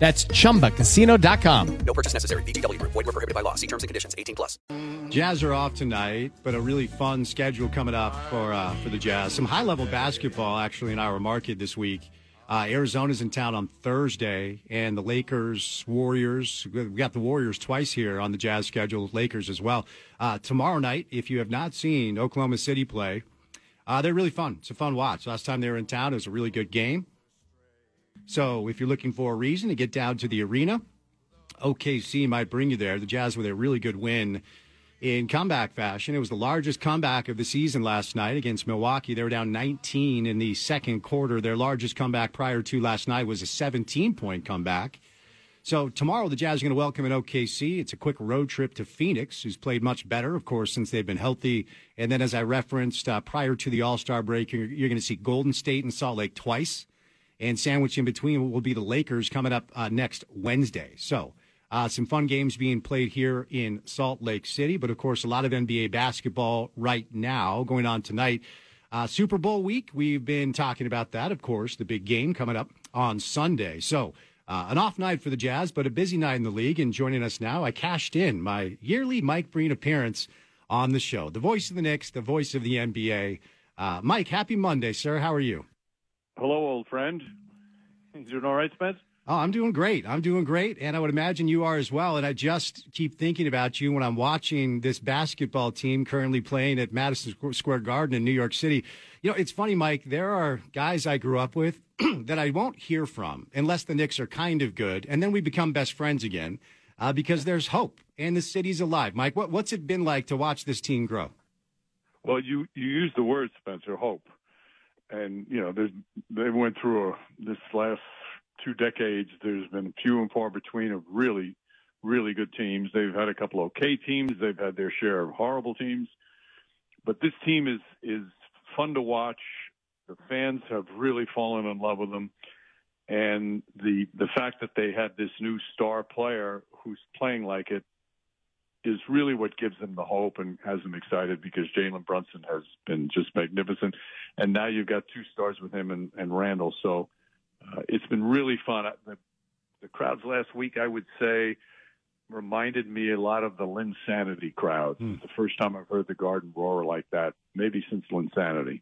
That's chumbacasino.com. No purchase necessary. VGW. Void were prohibited by law. See terms and conditions. 18 plus. Jazz are off tonight, but a really fun schedule coming up for uh, for the Jazz. Some high level basketball actually in our market this week. Uh, Arizona's in town on Thursday, and the Lakers, Warriors. We got the Warriors twice here on the Jazz schedule, Lakers as well. Uh, tomorrow night, if you have not seen Oklahoma City play, uh, they're really fun. It's a fun watch. Last time they were in town, it was a really good game. So if you're looking for a reason to get down to the arena, OKC might bring you there. The Jazz with a really good win in comeback fashion. It was the largest comeback of the season last night against Milwaukee. They were down 19 in the second quarter. Their largest comeback prior to last night was a 17 point comeback. So tomorrow the Jazz are going to welcome an OKC. It's a quick road trip to Phoenix, who's played much better, of course, since they've been healthy. And then, as I referenced uh, prior to the All Star break, you're, you're going to see Golden State and Salt Lake twice and sandwiched in between will be the Lakers coming up uh, next Wednesday. So, uh, some fun games being played here in Salt Lake City, but of course, a lot of NBA basketball right now going on tonight. Uh, Super Bowl week, we've been talking about that, of course, the big game coming up on Sunday. So, uh, an off night for the Jazz, but a busy night in the league. And joining us now, I cashed in my yearly Mike Breen appearance on the show. The voice of the Knicks, the voice of the NBA. Uh, Mike, happy Monday, sir. How are you? Hello, old friend. You doing all right, Spence? Oh, I'm doing great. I'm doing great. And I would imagine you are as well. And I just keep thinking about you when I'm watching this basketball team currently playing at Madison Square Garden in New York City. You know, it's funny, Mike, there are guys I grew up with that I won't hear from unless the Knicks are kind of good. And then we become best friends again uh, because there's hope and the city's alive. Mike, what, what's it been like to watch this team grow? Well, you, you used the word, Spencer, hope and you know they went through a, this last two decades. There's been few and far between of really, really good teams. They've had a couple of okay teams. They've had their share of horrible teams, but this team is is fun to watch. The fans have really fallen in love with them, and the the fact that they had this new star player who's playing like it is really what gives them the hope and has them excited because Jalen Brunson has been just magnificent, and now you've got two stars with him and, and Randle. So uh, it's been really fun. The, the crowds last week, I would say, reminded me a lot of the Linsanity crowd. Hmm. It's the first time I've heard the Garden roar like that, maybe since Linsanity.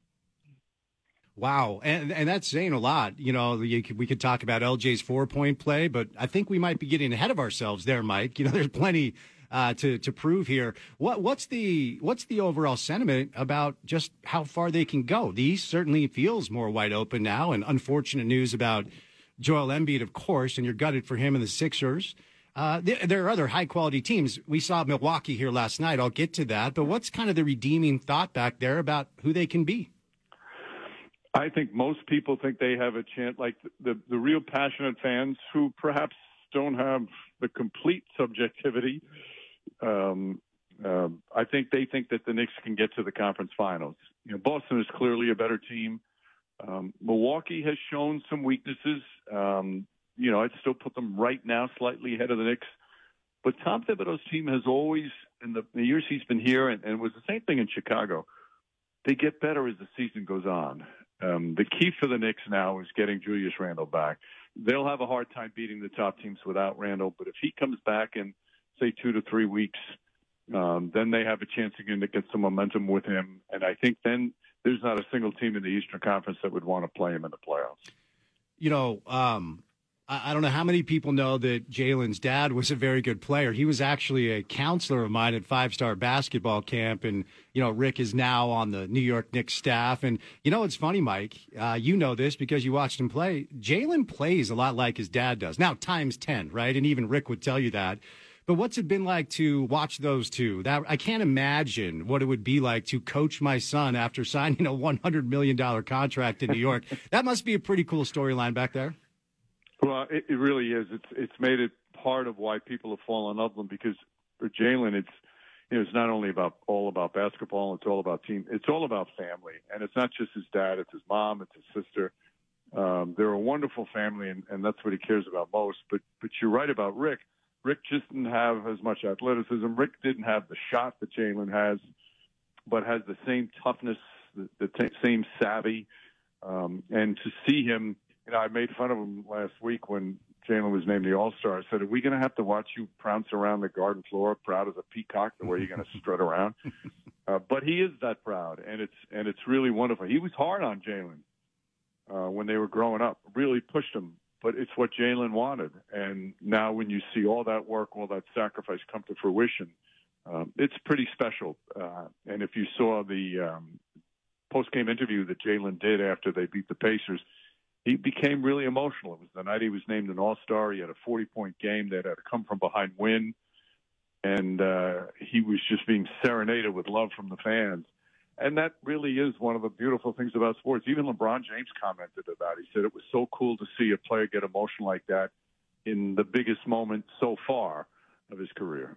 Wow, and and that's saying a lot. You know, you, we could talk about LJ's four point play, but I think we might be getting ahead of ourselves there, Mike. You know, there's plenty uh, to to prove here. What what's the what's the overall sentiment about just how far they can go? The East certainly feels more wide open now, and unfortunate news about Joel Embiid, of course, and you're gutted for him and the Sixers. Uh, there, are other high quality teams. We saw Milwaukee here last night. I'll get to that. But what's kind of the redeeming thought back there about who they can be? I think most people think they have a chance, like the, the, the real passionate fans who perhaps don't have the complete subjectivity um, uh, I think they think that the Knicks can get to the conference finals. You know, Boston is clearly a better team. Um, Milwaukee has shown some weaknesses. Um, you know, I'd still put them right now slightly ahead of the Knicks. But Tom Thibodeau's team has always, in the, the years he's been here, and, and it was the same thing in Chicago, they get better as the season goes on. Um, the key for the Knicks now is getting Julius Randle back. They'll have a hard time beating the top teams without Randle, but if he comes back and – say two to three weeks, um, then they have a chance again to get some momentum with him. And I think then there's not a single team in the Eastern Conference that would want to play him in the playoffs. You know, um, I don't know how many people know that Jalen's dad was a very good player. He was actually a counselor of mine at Five Star Basketball Camp, and you know Rick is now on the New York Knicks staff. And you know it's funny, Mike. Uh, you know this because you watched him play. Jalen plays a lot like his dad does. Now times ten, right? And even Rick would tell you that. But what's it been like to watch those two? That I can't imagine what it would be like to coach my son after signing a one hundred million dollar contract in New York. that must be a pretty cool storyline back there. Well, it, it really is. It's it's made it part of why people have fallen in love with him because for Jalen, it's you know it's not only about all about basketball. It's all about team. It's all about family, and it's not just his dad. It's his mom. It's his sister. Um, they're a wonderful family, and, and that's what he cares about most. But but you're right about Rick. Rick just didn't have as much athleticism. Rick didn't have the shot that Jalen has, but has the same toughness, the, the t- same savvy, um, and to see him you know, I made fun of him last week when Jalen was named the All Star. I said, "Are we going to have to watch you prounce around the garden floor, proud as a peacock, the way you're going to strut around?" Uh, but he is that proud, and it's and it's really wonderful. He was hard on Jalen uh, when they were growing up, really pushed him. But it's what Jalen wanted, and now when you see all that work, all that sacrifice come to fruition, um, it's pretty special. Uh, and if you saw the um, post game interview that Jalen did after they beat the Pacers he became really emotional. It was the night he was named an All Star. He had a 40 point game that had come from behind win, and uh, he was just being serenaded with love from the fans. And that really is one of the beautiful things about sports. Even LeBron James commented about it. He said it was so cool to see a player get emotional like that in the biggest moment so far of his career.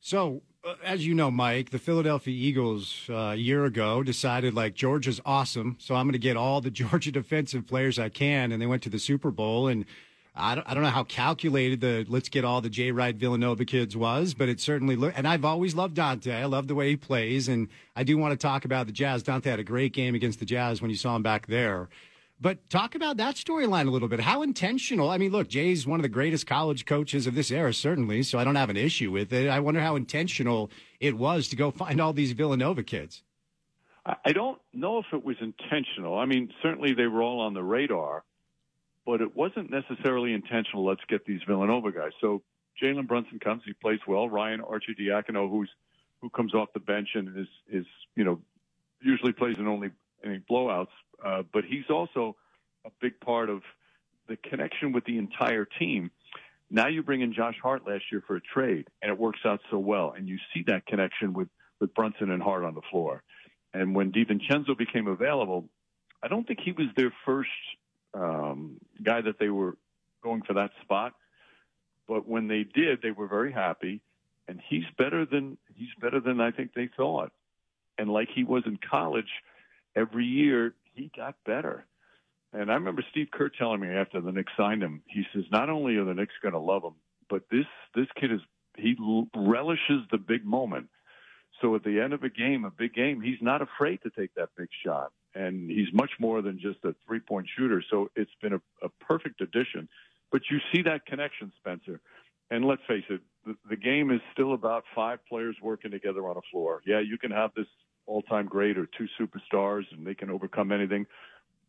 So, uh, as you know, Mike, the Philadelphia Eagles uh, a year ago decided like Georgia's awesome, so I'm going to get all the Georgia defensive players I can, and they went to the Super Bowl. And I don't, I don't know how calculated the let's get all the Jay Wright Villanova kids was, but it certainly looked. And I've always loved Dante. I love the way he plays, and I do want to talk about the Jazz. Dante had a great game against the Jazz when you saw him back there. But talk about that storyline a little bit. How intentional? I mean, look, Jay's one of the greatest college coaches of this era, certainly, so I don't have an issue with it. I wonder how intentional it was to go find all these Villanova kids. I don't know if it was intentional. I mean, certainly they were all on the radar, but it wasn't necessarily intentional. Let's get these Villanova guys. So Jalen Brunson comes, he plays well. Ryan Arcidiacono, who's who comes off the bench and is is you know usually plays in only blowouts, uh, but he's also a big part of the connection with the entire team. Now you bring in Josh Hart last year for a trade, and it works out so well. And you see that connection with, with Brunson and Hart on the floor. And when DiVincenzo became available, I don't think he was their first um, guy that they were going for that spot. But when they did, they were very happy. And he's better than he's better than I think they thought. And like he was in college, every year he got better. And I remember Steve Kerr telling me after the Knicks signed him, he says, not only are the Knicks going to love him, but this this kid is he relishes the big moment. So at the end of a game, a big game, he's not afraid to take that big shot, and he's much more than just a three point shooter. So it's been a, a perfect addition. But you see that connection, Spencer. And let's face it, the, the game is still about five players working together on a floor. Yeah, you can have this all-time great or two superstars and they can overcome anything.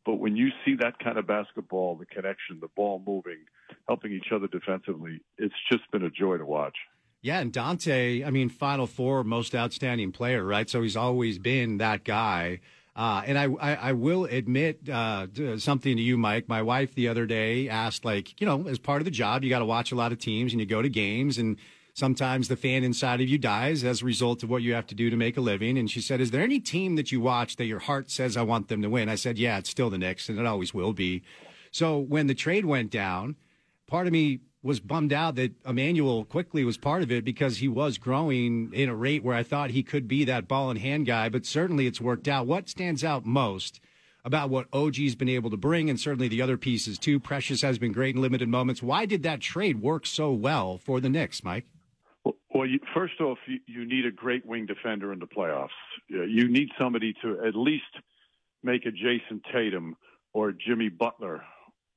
But when you see that kind of basketball, the connection, the ball moving, helping each other defensively, it's just been a joy to watch. Yeah, and Dante, I mean, Final Four most outstanding player, right? So he's always been that guy. Uh, and I, I, I, will admit uh, something to you, Mike. My wife the other day asked, like, you know, as part of the job, you got to watch a lot of teams and you go to games and sometimes the fan inside of you dies as a result of what you have to do to make a living. And she said, Is there any team that you watch that your heart says, I want them to win? I said, Yeah, it's still the Knicks, and it always will be. So when the trade went down, part of me was bummed out that Immanuel Quickley was part of it because he was growing in a rate where I thought he could be that ball and hand guy, but certainly it's worked out. What stands out most about what OG's been able to bring and certainly the other pieces too? Precious has been great in limited moments. Why did that trade work so well for the Knicks, Mike? Well, you, first off, you, you, need a great wing defender in the playoffs. You need somebody to at least make a Jayson Tatum or Jimmy Butler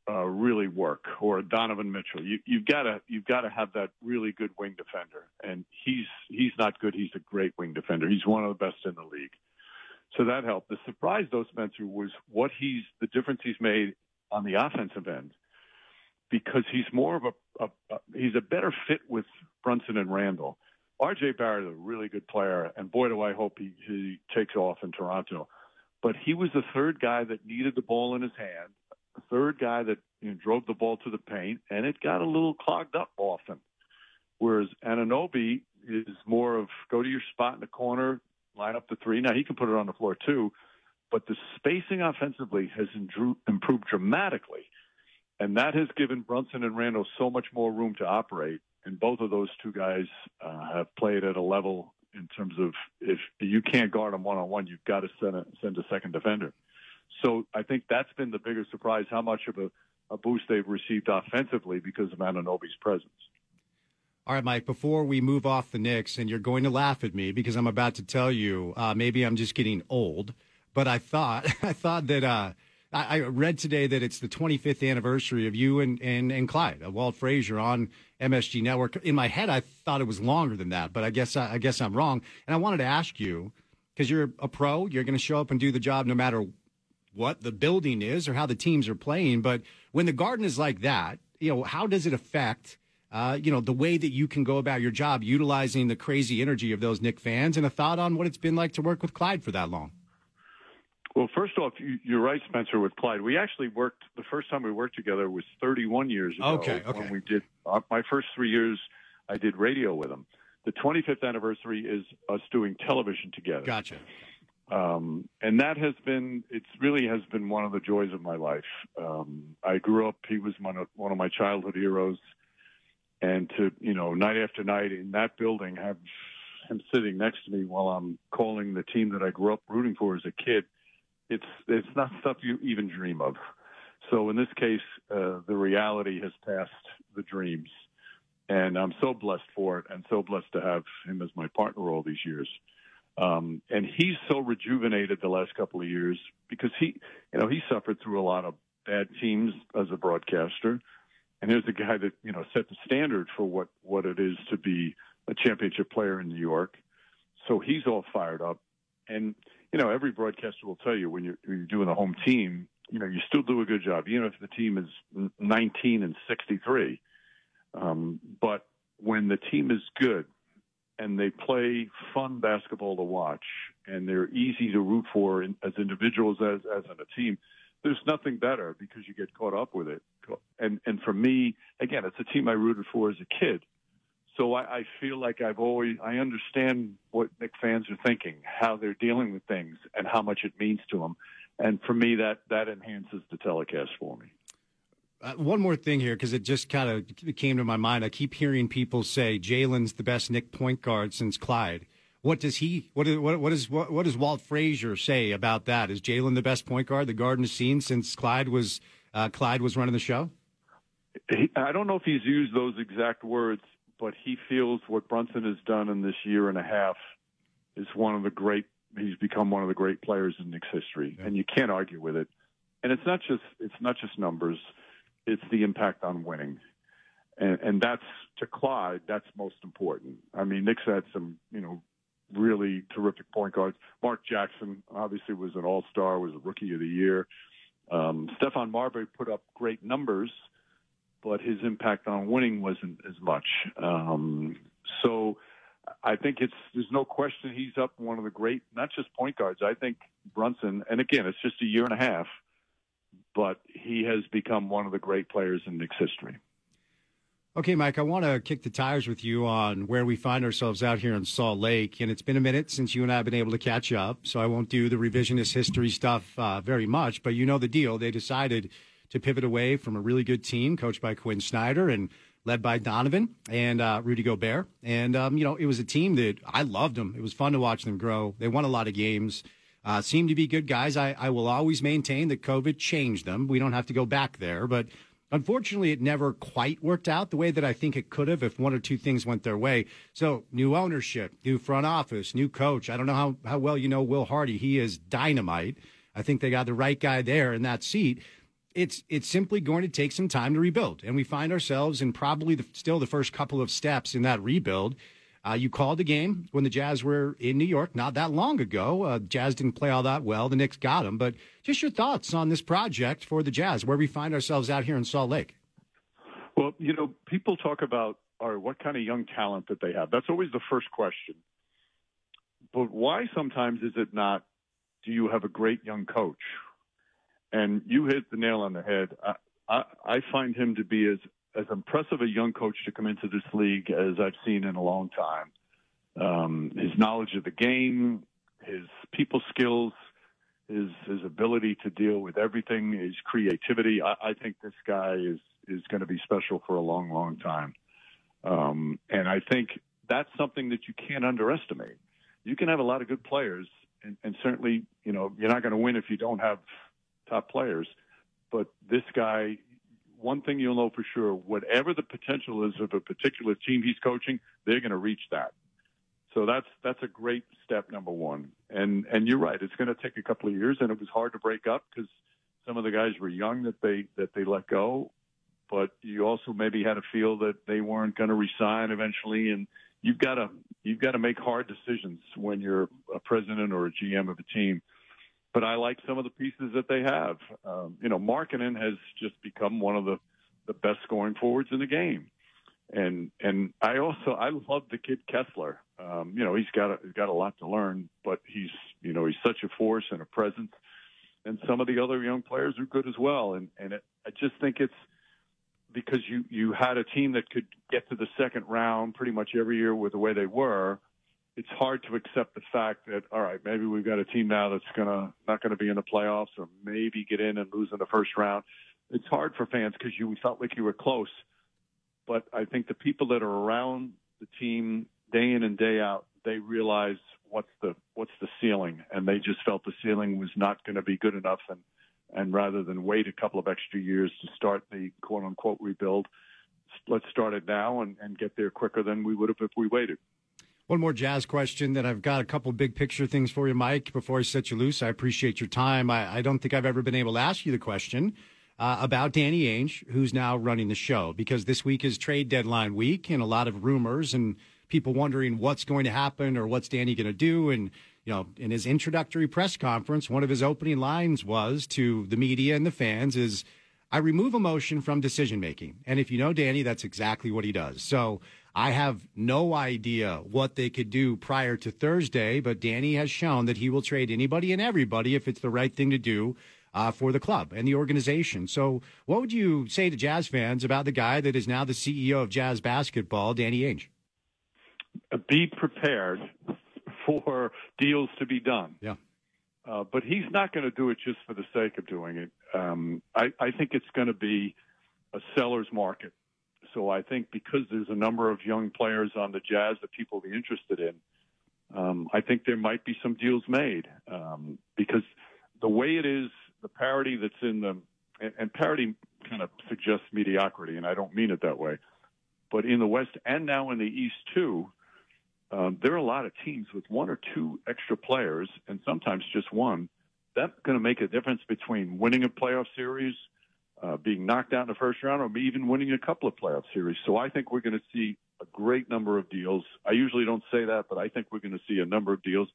uh, really work, or Donovan Mitchell. You, you've got to you've got to have that really good wing defender, and he's he's not good. He's a great wing defender. He's one of the best in the league. So that helped. The surprise, though, Spencer, was what he's the difference he's made on the offensive end because he's more of a, a, a he's a better fit with Brunson and Randle. R.J. Barrett is a really good player, and boy, do I hope he, he takes off in Toronto. But he was the third guy that needed the ball in his hand, third guy that you know, drove the ball to the paint, and it got a little clogged up often. Whereas Anunoby is more of go to your spot in the corner, line up the three. Now he can put it on the floor too, but the spacing offensively has improved dramatically, and that has given Brunson and Randle so much more room to operate. And both of those two guys uh, have played at a level in terms of if you can't guard them one on one, you've got to send a, send a second defender. So I think that's been the bigger surprise how much of a, a boost they've received offensively because of Anunoby's presence. All right, Mike, before we move off the Knicks, and you're going to laugh at me because I'm about to tell you, uh, maybe I'm just getting old, but I thought, I thought that, uh, I, read today that it's the 25th anniversary of you and, and, and Clyde, of Walt Frazier on MSG Network. In my head, I thought it was longer than that, but I guess, I, I guess I'm wrong. And I wanted to ask you, because you're a pro, you're going to show up and do the job no matter what the building is or how the teams are playing. But when the garden is like that, you know, how does it affect uh, you know, the way that you can go about your job, utilizing the crazy energy of those Knick fans, and a thought on what it's been like to work with Clyde for that long. Well, first off, you're right, Spencer. With Clyde, we actually worked. The first time we worked together was 31 years ago. Okay, okay. When we did uh, my first three years, I did radio with him. The 25th anniversary is us doing television together. Gotcha. Um, and that has been, it's really has been one of the joys of my life. Um, I grew up, he was one of, one of my childhood heroes and to you know night after night in that building have him sitting next to me while I'm calling the team that I grew up rooting for as a kid, it's it's not stuff you even dream of. So in this case, uh, the reality has passed the dreams, and I'm so blessed for it, and so blessed to have him as my partner all these years. Um, and he's so rejuvenated the last couple of years because he, you know, he suffered through a lot of bad teams as a broadcaster and here's a guy that you know set the standard for what what it is to be a championship player in New York. So he's all fired up, and you know every broadcaster will tell you when you're, when you're doing a home team, you know you still do a good job, even if the team is 19 and 63. Um, but when the team is good and they play fun basketball to watch and they're easy to root for in, as individuals as as in a team, there's nothing better because you get caught up with it. And and for me, again, it's a team I rooted for as a kid. So I, I feel like I've always I understand what Knick fans are thinking, how they're dealing with things, and how much it means to them. And for me, that that enhances the telecast for me. Uh, one more thing here, because it just kind of came to my mind. I keep hearing people say Jalen's the best Knick point guard since Clyde. What does he? What is what, what is what, what does Walt Frazier say about that? Is Jalen the best point guard the Garden has seen since Clyde was uh, Clyde was running the show? He, I don't know if he's used those exact words, but he feels what Brunson has done in this year and a half is one of the great. He's become one of the great players in Knicks history, yeah. and you can't argue with it. And it's not just it's not just numbers; it's the impact on winning. And, and that's to Clyde. That's most important. I mean, Knicks had some, you know, really terrific point guards. Mark Jackson obviously was an All Star, was a Rookie of the Year. Um, Stephon Marbury put up great numbers, but his impact on winning wasn't as much. Um, so I think it's there's no question he's up one of the great, not just point guards. I think Brunson, and again, it's just a year and a half, but he has become one of the great players in Knicks history. Okay, Mike, I want to kick the tires with you on where we find ourselves out here in Salt Lake. And it's been a minute since you and I have been able to catch up. So I won't do the revisionist history stuff uh, very much. But you know the deal. They decided to pivot away from a really good team coached by Quin Snyder and led by Donovan and uh, Rudy Gobert. And, um, you know, it was a team that I loved them. It was fun to watch them grow. They won a lot of games. Uh, seemed to be good guys. I, I will always maintain that COVID changed them. We don't have to go back there. But Unfortunately, it never quite worked out the way that I think it could have if one or two things went their way. So, new ownership, new front office, new coach. I don't know how, how well you know Will Hardy. He is dynamite. I think they got the right guy there in that seat. It's it's simply going to take some time to rebuild, and we find ourselves in probably the, still the first couple of steps in that rebuild. Uh, you called the game when the Jazz were in New York not that long ago. Uh, Jazz didn't play all that well. The Knicks got them. But just your thoughts on this project for the Jazz, where we find ourselves out here in Salt Lake. Well, you know, people talk about or what kind of young talent that they have. That's always the first question. But why sometimes is it not? Do you have a great young coach? And you hit the nail on the head. I, I, I find him to be as as impressive a young coach to come into this league as I've seen in a long time. Um, his knowledge of the game, his people skills, his his ability to deal with everything, his creativity. I, I think this guy is is going to be special for a long, long time. Um, and I think that's something that you can't underestimate. You can have a lot of good players, and, and certainly, you know, you're not going to win if you don't have top players. But this guy, one thing you'll know for sure, whatever the potential is of a particular team he's coaching, they're going to reach that. So that's that's a great step number one. And and you're right, it's going to take a couple of years, and it was hard to break up because some of the guys were young that they that they let go, but you also maybe had a feel that they weren't going to resign eventually, and you've got to you've got to make hard decisions when you're a president or a GM of a team. But I like some of the pieces that they have. Um, you know, Markkanen has just become one of the the best scoring forwards in the game and and I also I love the kid Kessler. Um, you know, he's got a, he's got a lot to learn, but he's you know he's such a force and a presence. And some of the other young players are good as well. And and it, I just think it's because you you had a team that could get to the second round pretty much every year with the way they were. It's hard to accept the fact that all right, maybe we've got a team now that's gonna not gonna be in the playoffs or maybe get in and lose in the first round. It's hard for fans because you felt like you were close but I think the people that are around the team day in and day out, they realize what's the what's the ceiling, and they just felt the ceiling was not going to be good enough, and and rather than wait a couple of extra years to start the quote unquote rebuild, let's start it now and, and get there quicker than we would have if we waited. One more jazz question that I've got a couple big picture things for you, Mike, before I set you loose. I appreciate your time. I, I don't think I've ever been able to ask you the question uh, about Danny Ainge, who's now running the show, because this week is trade deadline week and a lot of rumors and people wondering what's going to happen or what's Danny going to do. And, you know, in his introductory press conference, one of his opening lines was to the media and the fans is, I remove emotion from decision making. And if you know Danny, that's exactly what he does. So I have no idea what they could do prior to Thursday, but Danny has shown that he will trade anybody and everybody if it's the right thing to do uh, for the club and the organization. So, what would you say to Jazz fans about the guy that is now the CEO of Jazz basketball, Danny Ainge? Be prepared for deals to be done. Yeah. Uh, but he's not going to do it just for the sake of doing it. Um, I, I think it's going to be a seller's market. So I think because there's a number of young players on the Jazz that people will be interested in, um, I think there might be some deals made um, because the way it is the parity that's in the and, parity kind of suggests mediocrity, and I don't mean it that way. But in the West and now in the East too, um, there are a lot of teams with one or two extra players, and sometimes just one. That's going to make a difference between winning a playoff series, uh, being knocked out in the first round, or even winning a couple of playoff series. So I think we're going to see a great number of deals. I usually don't say that, but I think we're going to see a number of deals,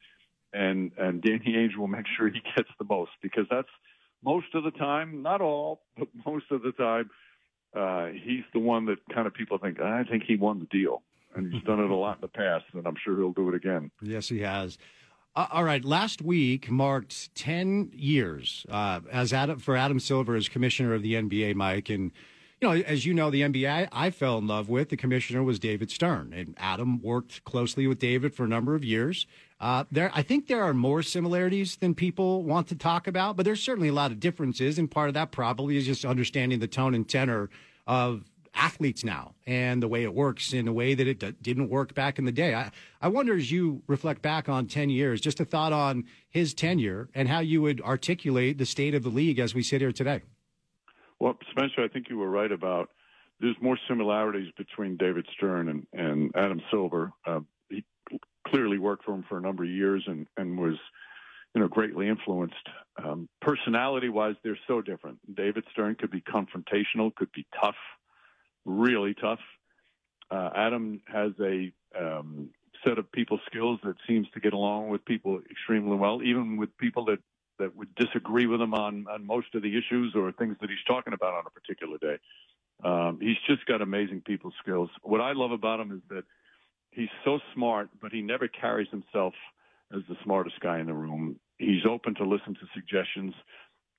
and and Danny Ainge will make sure he gets the most because that's most of the time, not all, but most of the time, uh, he's the one that kind of people think, I think he won the deal. And he's done it a lot in the past, and I'm sure he'll do it again. Yes, he has. Uh, all right, last week marked 10 years uh, as Adam, for Adam Silver as commissioner of the NBA, Mike. And, you know, as you know, the NBA I fell in love with, the commissioner was David Stern. And Adam worked closely with David for a number of years. Uh, there, I think there are more similarities than people want to talk about, but there's certainly a lot of differences, and part of that probably is just understanding the tone and tenor of athletes now and the way it works in a way that it d- didn't work back in the day. I, I wonder as you reflect back on 10 years, just a thought on his tenure and how you would articulate the state of the league as we sit here today. Well, Spencer, I think you were right about there's more similarities between David Stern and, and Adam Silver. Uh, he clearly worked for him for a number of years and, and was, you know, greatly influenced. Um, personality wise, they're so different. David Stern could be confrontational, could be tough, really tough. Uh, Adam has a um, set of people skills that seems to get along with people extremely well, even with people that, that would disagree with him on, on most of the issues or things that he's talking about on a particular day. Um, he's just got amazing people skills. What I love about him is that he's so smart, but he never carries himself as the smartest guy in the room. He's open to listen to suggestions.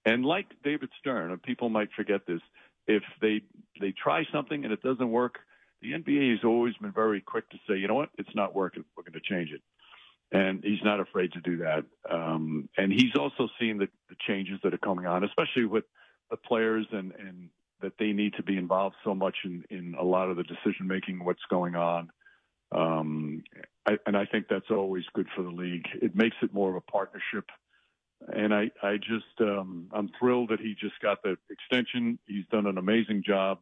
And like David Stern, people might forget this, if they they try something and it doesn't work, the NBA has always been very quick to say, you know what, it's not working. We're going to change it. And he's not afraid to do that. Um, and he's also seen the, the changes that are coming on, especially with the players and, and that they need to be involved so much in, in a lot of the decision making, what's going on. Um, I, and I think that's always good for the league. It makes it more of a partnership. And I, I just, um, I'm thrilled that he just got the extension. He's done an amazing job,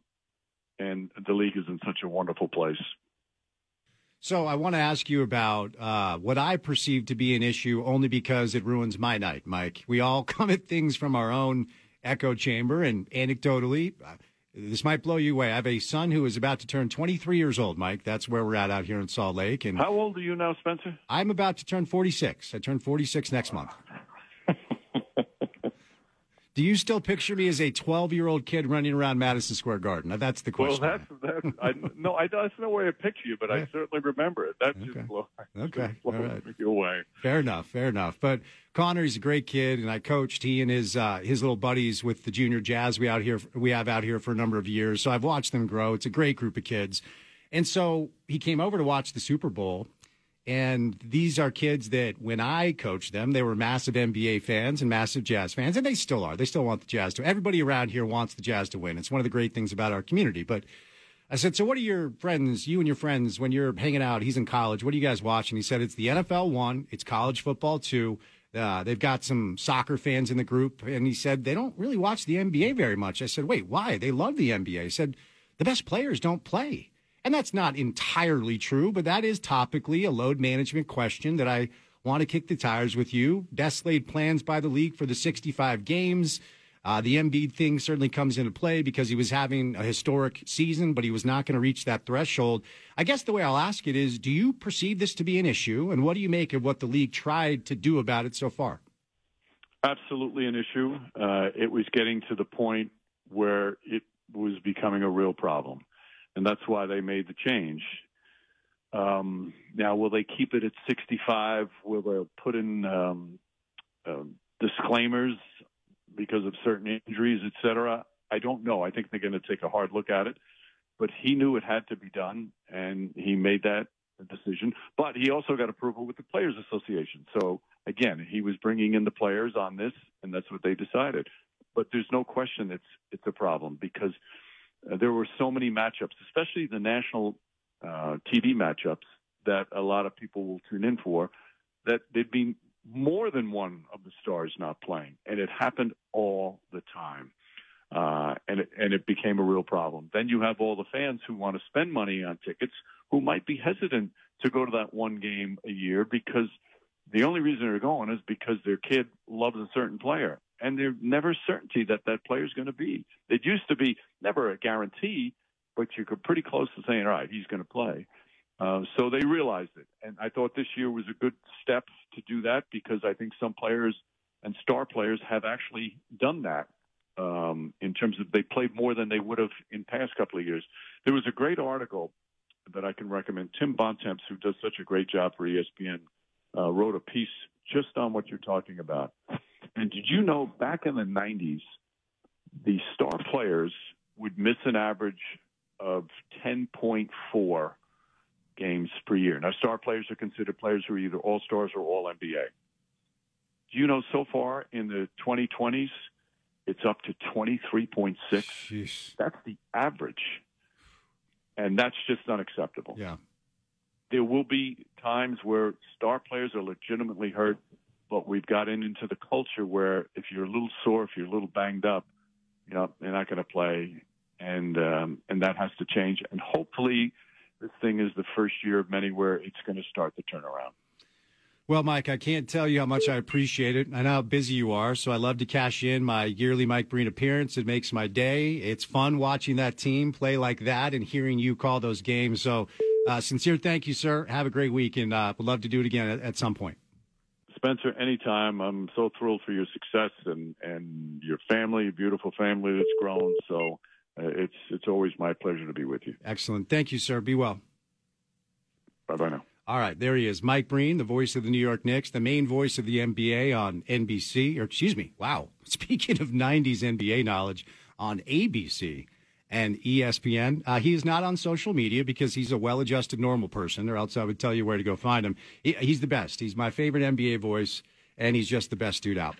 and the league is in such a wonderful place. So I want to ask you about uh, what I perceive to be an issue, only because it ruins my night, Mike. We all come at things from our own echo chamber, and anecdotally, uh, this might blow you away. I have a son who is about to turn 23 years old, Mike. That's where we're at out here in Salt Lake. And how old are you now, Spencer? I'm about to turn 46. I turn 46 next month. Do you still picture me as a 12 year old kid running around Madison Square Garden? Now, that's the question. Well, that's that's I, no, I, that's no way to picture you, but I certainly remember it. That okay. just blew, okay. Just All right. away. Fair enough. Fair enough. But Connor, he's a great kid, and I coached he and his uh, his little buddies with the junior jazz we out here we have out here for a number of years. So I've watched them grow. It's a great group of kids, and so he came over to watch the Super Bowl and these are kids that when I coached them, they were massive NBA fans and massive Jazz fans, and they still are. They still want the Jazz to. Everybody around here wants the Jazz to win. It's one of the great things about our community. But I said, so what are your friends, you and your friends, when you're hanging out? He's in college. What are you guys watching? He said, it's the NFL one, it's college football two. Uh, they've got some soccer fans in the group, and he said they don't really watch the NBA very much. I said, wait, why? They love the NBA. He said the best players don't play. And that's not entirely true, but that is topically a load management question that I want to kick the tires with you. Best laid plans by the league for the 65 games. Uh, the Embiid thing certainly comes into play because he was having a historic season, but he was not going to reach that threshold. I guess the way I'll ask it is do you perceive this to be an issue? And what do you make of what the league tried to do about it so far? Absolutely an issue. Uh, it was getting to the point where it was becoming a real problem and that's why they made the change. Um, now, will they keep it at 65? Will they put in um, uh, disclaimers because of certain injuries, et cetera? I don't know. I think they're going to take a hard look at it. But he knew it had to be done, and he made that decision. But he also got approval with the Players Association. So again, he was bringing in the players on this, and that's what they decided. But there's no question it's it's a problem because – uh, there were so many matchups, especially the national uh, TV matchups that a lot of people will tune in for, that there'd be more than one of the stars not playing, and it happened all the time. Uh, and it, and it became a real problem. Then you have all the fans who want to spend money on tickets who might be hesitant to go to that one game a year because the only reason they're going is because their kid loves a certain player and there's never certainty that that player is going to be. It used to be never a guarantee, but you could pretty close to saying, all right, he's going to play. Uh, so they realized it, and I thought this year was a good step to do that because I think some players and star players have actually done that um, in terms of they played more than they would have in past couple of years. There was a great article that I can recommend. Tim Bontemps, who does such a great job for ESPN, uh, wrote a piece just on what you're talking about. And did you know back in the 90s, the star players would miss an average of 10.4 games per year. Now, star players are considered players who are either all stars or all NBA. Do you know so far in the 2020s, it's up to 23.6? Jeez. That's the average. And that's just unacceptable. Yeah. There will be times where star players are legitimately hurt but we've gotten into the culture where if you're a little sore, if you're a little banged up, you know, they're not going to play, and um, and that has to change. And hopefully, this thing is the first year of many where it's going to start to turn around. Well, Mike, I can't tell you how much I appreciate it. I know how busy you are, so I love to cash in my yearly Mike Breen appearance. It makes my day. It's fun watching that team play like that and hearing you call those games. So, uh, sincere thank you, sir. Have a great week, and uh, would love to do it again at, at some point. Spencer, anytime. I'm so thrilled for your success and and your family, beautiful family that's grown. So uh, it's it's always my pleasure to be with you. Excellent. Thank you, sir. Be well. Bye bye now. All right, there he is, Mike Breen, the voice of the New York Knicks, the main voice of the NBA on NBC, or excuse me, wow. Speaking of 90s NBA knowledge on ABC and ESPN, uh, he is not on social media because he's a well adjusted normal person, or else I would tell you where to go find him. He, he's the best. He's my favorite NBA voice, and he's just the best dude out.